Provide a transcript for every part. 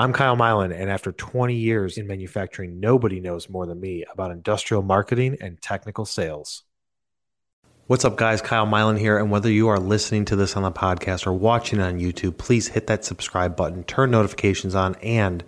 I'm Kyle Mylan, and after 20 years in manufacturing, nobody knows more than me about industrial marketing and technical sales. What's up, guys? Kyle Mylan here, and whether you are listening to this on the podcast or watching on YouTube, please hit that subscribe button, turn notifications on, and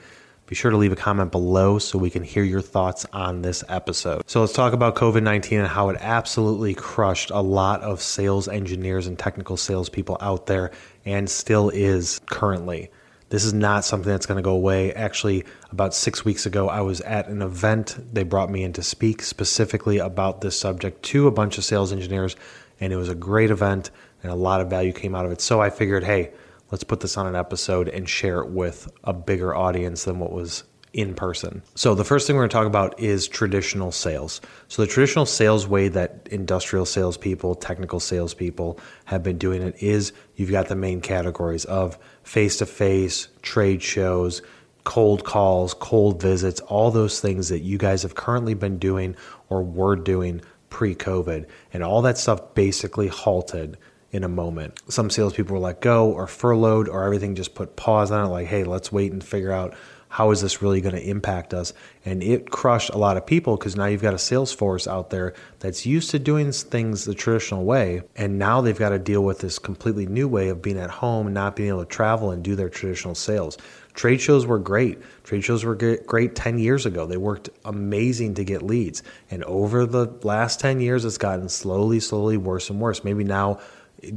be sure to leave a comment below so we can hear your thoughts on this episode. So, let's talk about COVID 19 and how it absolutely crushed a lot of sales engineers and technical salespeople out there and still is currently. This is not something that's going to go away. Actually, about six weeks ago, I was at an event. They brought me in to speak specifically about this subject to a bunch of sales engineers, and it was a great event, and a lot of value came out of it. So I figured, hey, let's put this on an episode and share it with a bigger audience than what was in person. So, the first thing we're going to talk about is traditional sales. So, the traditional sales way that industrial salespeople, technical salespeople have been doing it is you've got the main categories of face to face, trade shows, cold calls, cold visits, all those things that you guys have currently been doing or were doing pre COVID. And all that stuff basically halted in a moment. Some salespeople were let go or furloughed, or everything just put pause on it, like, hey, let's wait and figure out how is this really going to impact us? And it crushed a lot of people because now you've got a sales force out there that's used to doing things the traditional way. And now they've got to deal with this completely new way of being at home and not being able to travel and do their traditional sales. Trade shows were great. Trade shows were great 10 years ago. They worked amazing to get leads. And over the last 10 years, it's gotten slowly, slowly worse and worse. Maybe now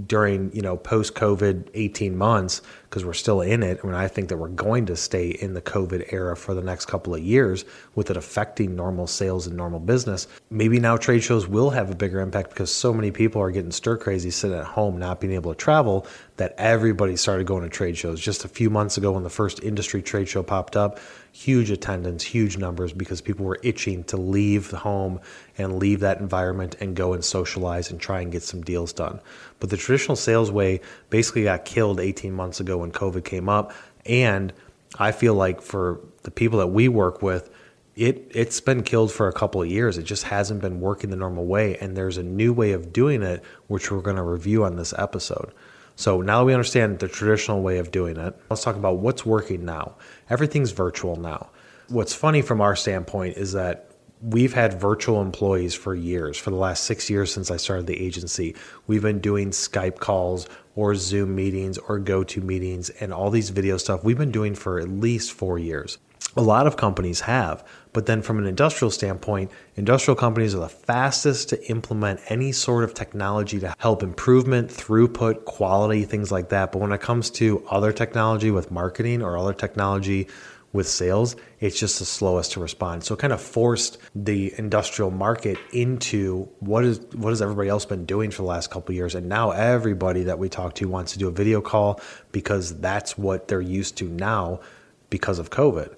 during you know post COVID eighteen months because we're still in it. I mean, I think that we're going to stay in the COVID era for the next couple of years with it affecting normal sales and normal business. Maybe now trade shows will have a bigger impact because so many people are getting stir crazy sitting at home, not being able to travel, that everybody started going to trade shows. Just a few months ago, when the first industry trade show popped up, huge attendance, huge numbers because people were itching to leave home and leave that environment and go and socialize and try and get some deals done. But the traditional sales way basically got killed 18 months ago when COVID came up. And I feel like for the people that we work with, it it's been killed for a couple of years. It just hasn't been working the normal way. And there's a new way of doing it, which we're going to review on this episode. So now that we understand the traditional way of doing it, let's talk about what's working now. Everything's virtual now. What's funny from our standpoint is that we've had virtual employees for years. For the last six years since I started the agency, we've been doing Skype calls or Zoom meetings or GoToMeetings and all these video stuff we've been doing for at least four years. A lot of companies have, but then from an industrial standpoint, industrial companies are the fastest to implement any sort of technology to help improvement, throughput, quality, things like that. But when it comes to other technology with marketing or other technology with sales, it's just the slowest to respond. So it kind of forced the industrial market into what is what has everybody else been doing for the last couple years, and now everybody that we talk to wants to do a video call because that's what they're used to now because of COVID.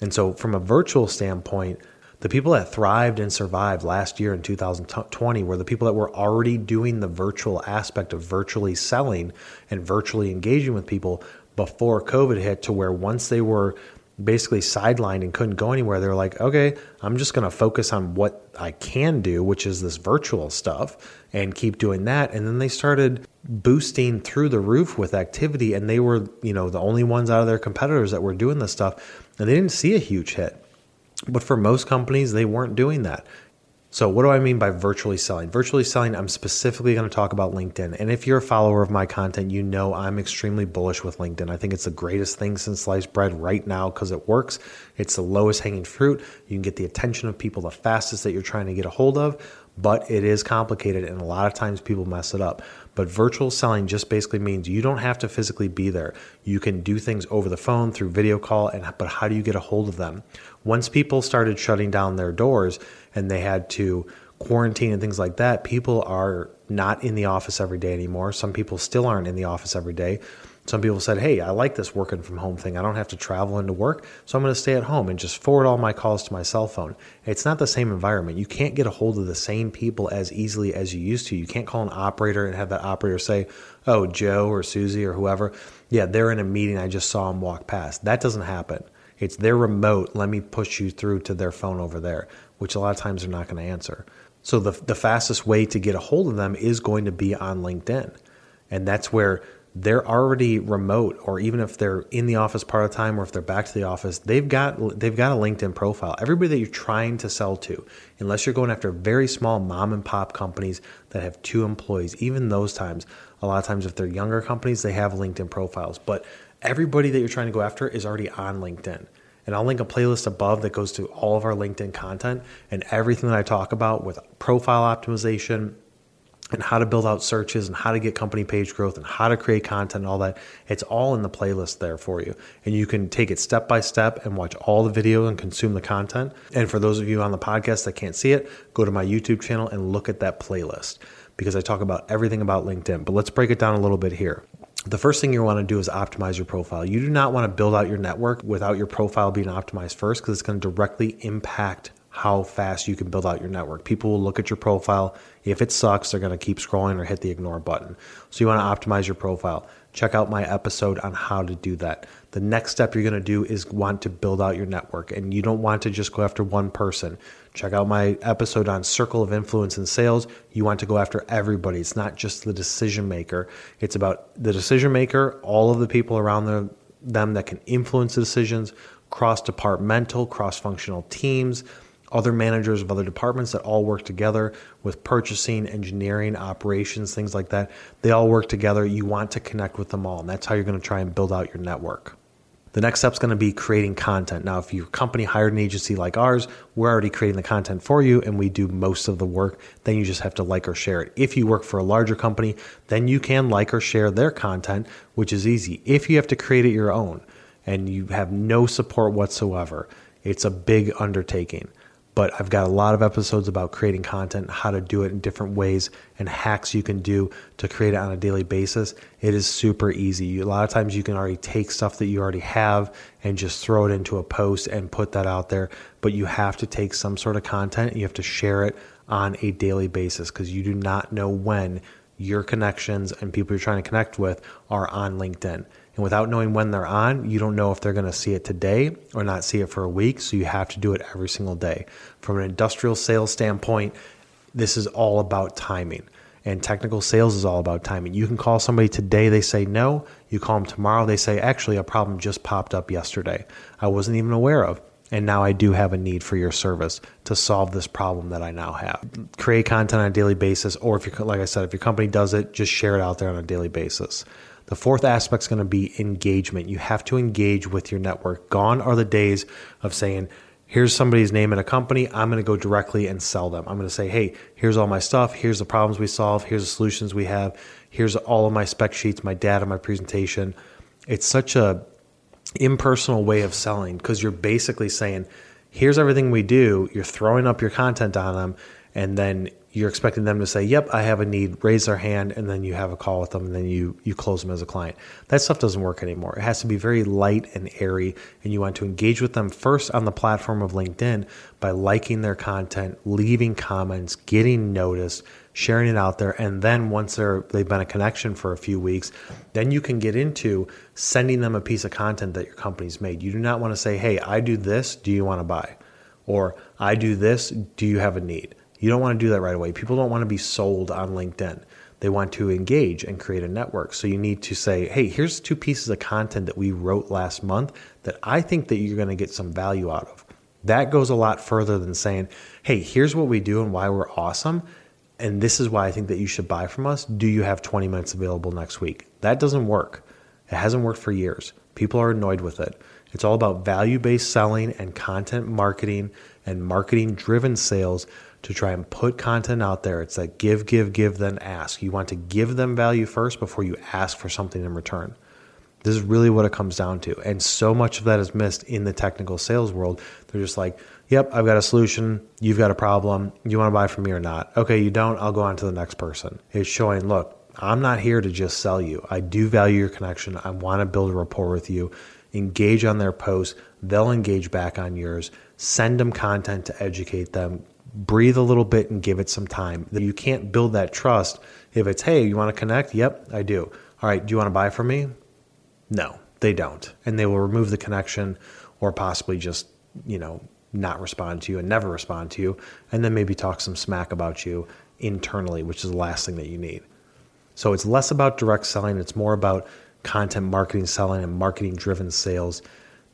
And so, from a virtual standpoint, the people that thrived and survived last year in 2020 were the people that were already doing the virtual aspect of virtually selling and virtually engaging with people before COVID hit, to where once they were basically sidelined and couldn't go anywhere, they were like, okay, I'm just going to focus on what I can do, which is this virtual stuff, and keep doing that. And then they started boosting through the roof with activity, and they were, you know, the only ones out of their competitors that were doing this stuff, and they didn't see a huge hit. But for most companies, they weren't doing that. So, what do I mean by virtually selling? Virtually selling, I'm specifically going to talk about LinkedIn. And if you're a follower of my content, you know I'm extremely bullish with LinkedIn. I think it's the greatest thing since sliced bread right now because it works. It's the lowest hanging fruit. You can get the attention of people the fastest that you're trying to get a hold of, but it is complicated and a lot of times people mess it up. But virtual selling just basically means you don't have to physically be there. You can do things over the phone through video call and but how do you get a hold of them? Once people started shutting down their doors, and they had to quarantine and things like that, people are not in the office every day anymore. Some people still aren't in the office every day. Some people said, Hey, I like this working from home thing. I don't have to travel into work, so I'm going to stay at home and just forward all my calls to my cell phone. It's not the same environment. You can't get a hold of the same people as easily as you used to. You can't call an operator and have that operator say, Oh, Joe or Susie or whoever, yeah, they're in a meeting. I just saw them walk past. That doesn't happen. It's their remote. Let me push you through to their phone over there which a lot of times they're not going to answer. So the, the fastest way to get a hold of them is going to be on LinkedIn. And that's where they're already remote or even if they're in the office part of the time or if they're back to the office they've got they've got a linkedin profile. Everybody that you're trying to sell to unless you're going after very small mom and pop companies that have two employees even those times a lot of times if they're younger companies they have linkedin profiles. But everybody that you're trying to go after is already on linkedin. And I'll link a playlist above that goes to all of our LinkedIn content and everything that I talk about with profile optimization, and how to build out searches and how to get company page growth and how to create content and all that. It's all in the playlist there for you. And you can take it step by step and watch all the video and consume the content. And for those of you on the podcast that can't see it, go to my YouTube channel and look at that playlist because I talk about everything about LinkedIn. But let's break it down a little bit here. The first thing you want to do is optimize your profile. You do not want to build out your network without your profile being optimized first because it's going to directly impact how fast you can build out your network. People will look at your profile. If it sucks, they're going to keep scrolling or hit the ignore button. So you want to optimize your profile. Check out my episode on how to do that. The next step you're going to do is want to build out your network, and you don't want to just go after one person. Check out my episode on circle of influence in sales. You want to go after everybody. It's not just the decision maker. It's about the decision maker, all of the people around the, them that can influence the decisions, cross departmental, cross functional teams other managers of other departments that all work together with purchasing, engineering, operations, things like that. They all work together. You want to connect with them all, and that's how you're going to try and build out your network. The next step is going to be creating content. Now, if your company hired an agency like ours, we're already creating the content for you and we do most of the work. Then you just have to like or share it. If you work for a larger company, then you can like or share their content, which is easy. If you have to create it your own and you have no support whatsoever, it's a big undertaking but I've got a lot of episodes about creating content, how to do it in different ways, and hacks you can do to create it on a daily basis. It is super easy. A lot of times you can already take stuff that you already have and just throw it into a post and put that out there, but you have to take some sort of content you have to share it on a daily basis because you do not know when your connections and people you're trying to connect with are on LinkedIn. And without knowing when they're on, you don't know if they're going to see it today or not see it for a week. So you have to do it every single day. From an industrial sales standpoint, this is all about timing. And technical sales is all about timing. You can call somebody today, they say no. You call them tomorrow, they say, actually, a problem just popped up yesterday. I wasn't even aware of. And now I do have a need for your service to solve this problem that I now have. Create content on a daily basis, or if you, like I said, if your company does it, just share it out there on a daily basis. The fourth aspect is going to be engagement. You have to engage with your network. Gone are the days of saying, here's somebody's name in a company. I'm going to go directly and sell them. I'm going to say, hey, here's all my stuff. Here's the problems we solve. Here's the solutions we have. Here's all of my spec sheets, my data, my presentation. It's such a impersonal way of selling because you're basically saying, here's everything we do. You're throwing up your content on them. And then you're expecting them to say, "Yep, I have a need," raise their hand, and then you have a call with them, and then you you close them as a client. That stuff doesn't work anymore. It has to be very light and airy, and you want to engage with them first on the platform of LinkedIn by liking their content, leaving comments, getting noticed, sharing it out there, and then once they're they've been a connection for a few weeks, then you can get into sending them a piece of content that your company's made. You do not want to say, "Hey, I do this. Do you want to buy?" or "I do this. Do you have a need?" You don't want to do that right away. People don't want to be sold on LinkedIn. They want to engage and create a network. So you need to say, hey, here's two pieces of content that we wrote last month that I think that you're going to get some value out of. That goes a lot further than saying, hey, here's what we do and why we're awesome. And this is why I think that you should buy from us. Do you have 20 minutes available next week? That doesn't work. It hasn't worked for years. People are annoyed with it. It's all about value based selling and content marketing and marketing driven sales to try and put content out there. It's like give, give, give, then ask. You want to give them value first before you ask for something in return. This is really what it comes down to. And so much of that is missed in the technical sales world. They're just like, yep, I've got a solution. You've got a problem. You want to buy from me or not? Okay, you don't. I'll go on to the next person. It's showing, look, I'm not here to just sell you. I do value your connection. I want to build a rapport with you. Engage on their posts. They'll engage back on yours. Send them content to educate them breathe a little bit and give it some time. You can't build that trust if it's, hey, you want to connect? Yep, I do. All right, do you want to buy from me? No, they don't. And they will remove the connection or possibly just, you know, not respond to you and never respond to you. And then maybe talk some smack about you internally, which is the last thing that you need. So it's less about direct selling, it's more about content marketing selling and marketing driven sales.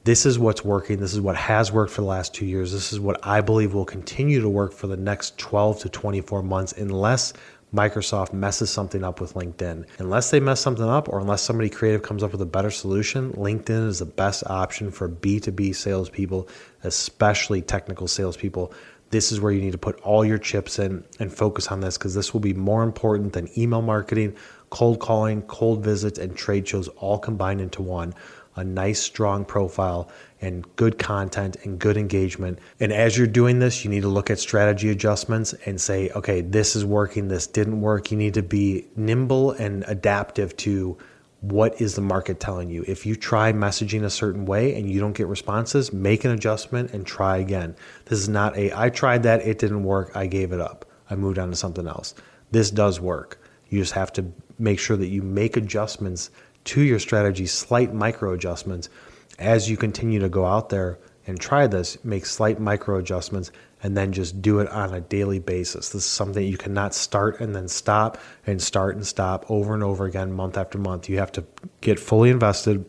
This is what's working. This is what has worked for the last two years. This is what I believe will continue to work for the next 12 to 24 months, unless Microsoft messes something up with LinkedIn. Unless they mess something up or unless somebody creative comes up with a better solution, LinkedIn is the best option for B2B salespeople, especially technical salespeople. This is where you need to put all your chips in and focus on this because this will be more important than email marketing, cold calling, cold visits, and trade shows all combined into one a nice, strong profile and good content and good engagement. And as you're doing this, you need to look at strategy adjustments and say, okay, this is working, this didn't work. You need to be nimble and adaptive to what is the market telling you. If you try messaging a certain way and you don't get responses, make an adjustment and try again. This is not a, I tried that, it didn't work, I gave it up. I moved on to something else. This does work. You just have to make sure that you make adjustments to your strategy, slight micro adjustments as you continue to go out there and try this, make slight micro adjustments and then just do it on a daily basis. This is something you cannot start and then stop and start and stop over and over again, month after month. You have to get fully invested.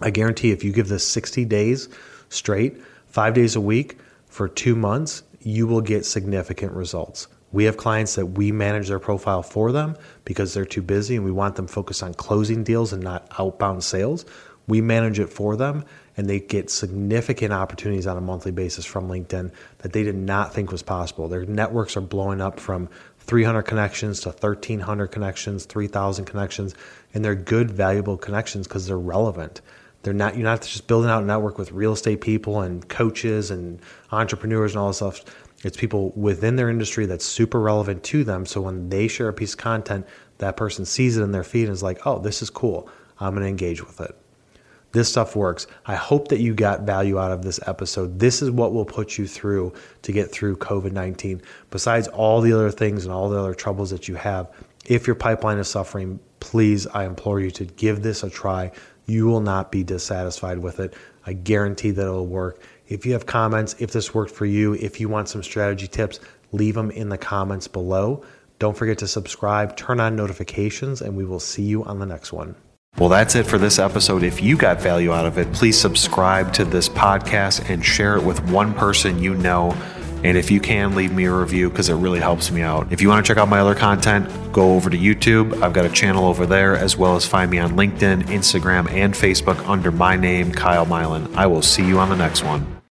I guarantee if you give this 60 days straight, five days a week for two months, you will get significant results. We have clients that we manage their profile for them because they're too busy and we want them focused on closing deals and not outbound sales. We manage it for them and they get significant opportunities on a monthly basis from LinkedIn that they did not think was possible. Their networks are blowing up from 300 connections to 1,300 connections, 3,000 connections, and they're good, valuable connections because they're relevant. They're not you're not just building out a network with real estate people and coaches and entrepreneurs and all this stuff. It's people within their industry that's super relevant to them. So when they share a piece of content, that person sees it in their feed and is like, oh, this is cool. I'm going to engage with it. This stuff works. I hope that you got value out of this episode. This is what will put you through to get through COVID 19. Besides all the other things and all the other troubles that you have, if your pipeline is suffering, please, I implore you to give this a try. You will not be dissatisfied with it. I guarantee that it'll work. If you have comments, if this worked for you, if you want some strategy tips, leave them in the comments below. Don't forget to subscribe, turn on notifications, and we will see you on the next one. Well, that's it for this episode. If you got value out of it, please subscribe to this podcast and share it with one person you know. And if you can, leave me a review because it really helps me out. If you want to check out my other content, go over to YouTube. I've got a channel over there, as well as find me on LinkedIn, Instagram, and Facebook under my name, Kyle Mylan. I will see you on the next one.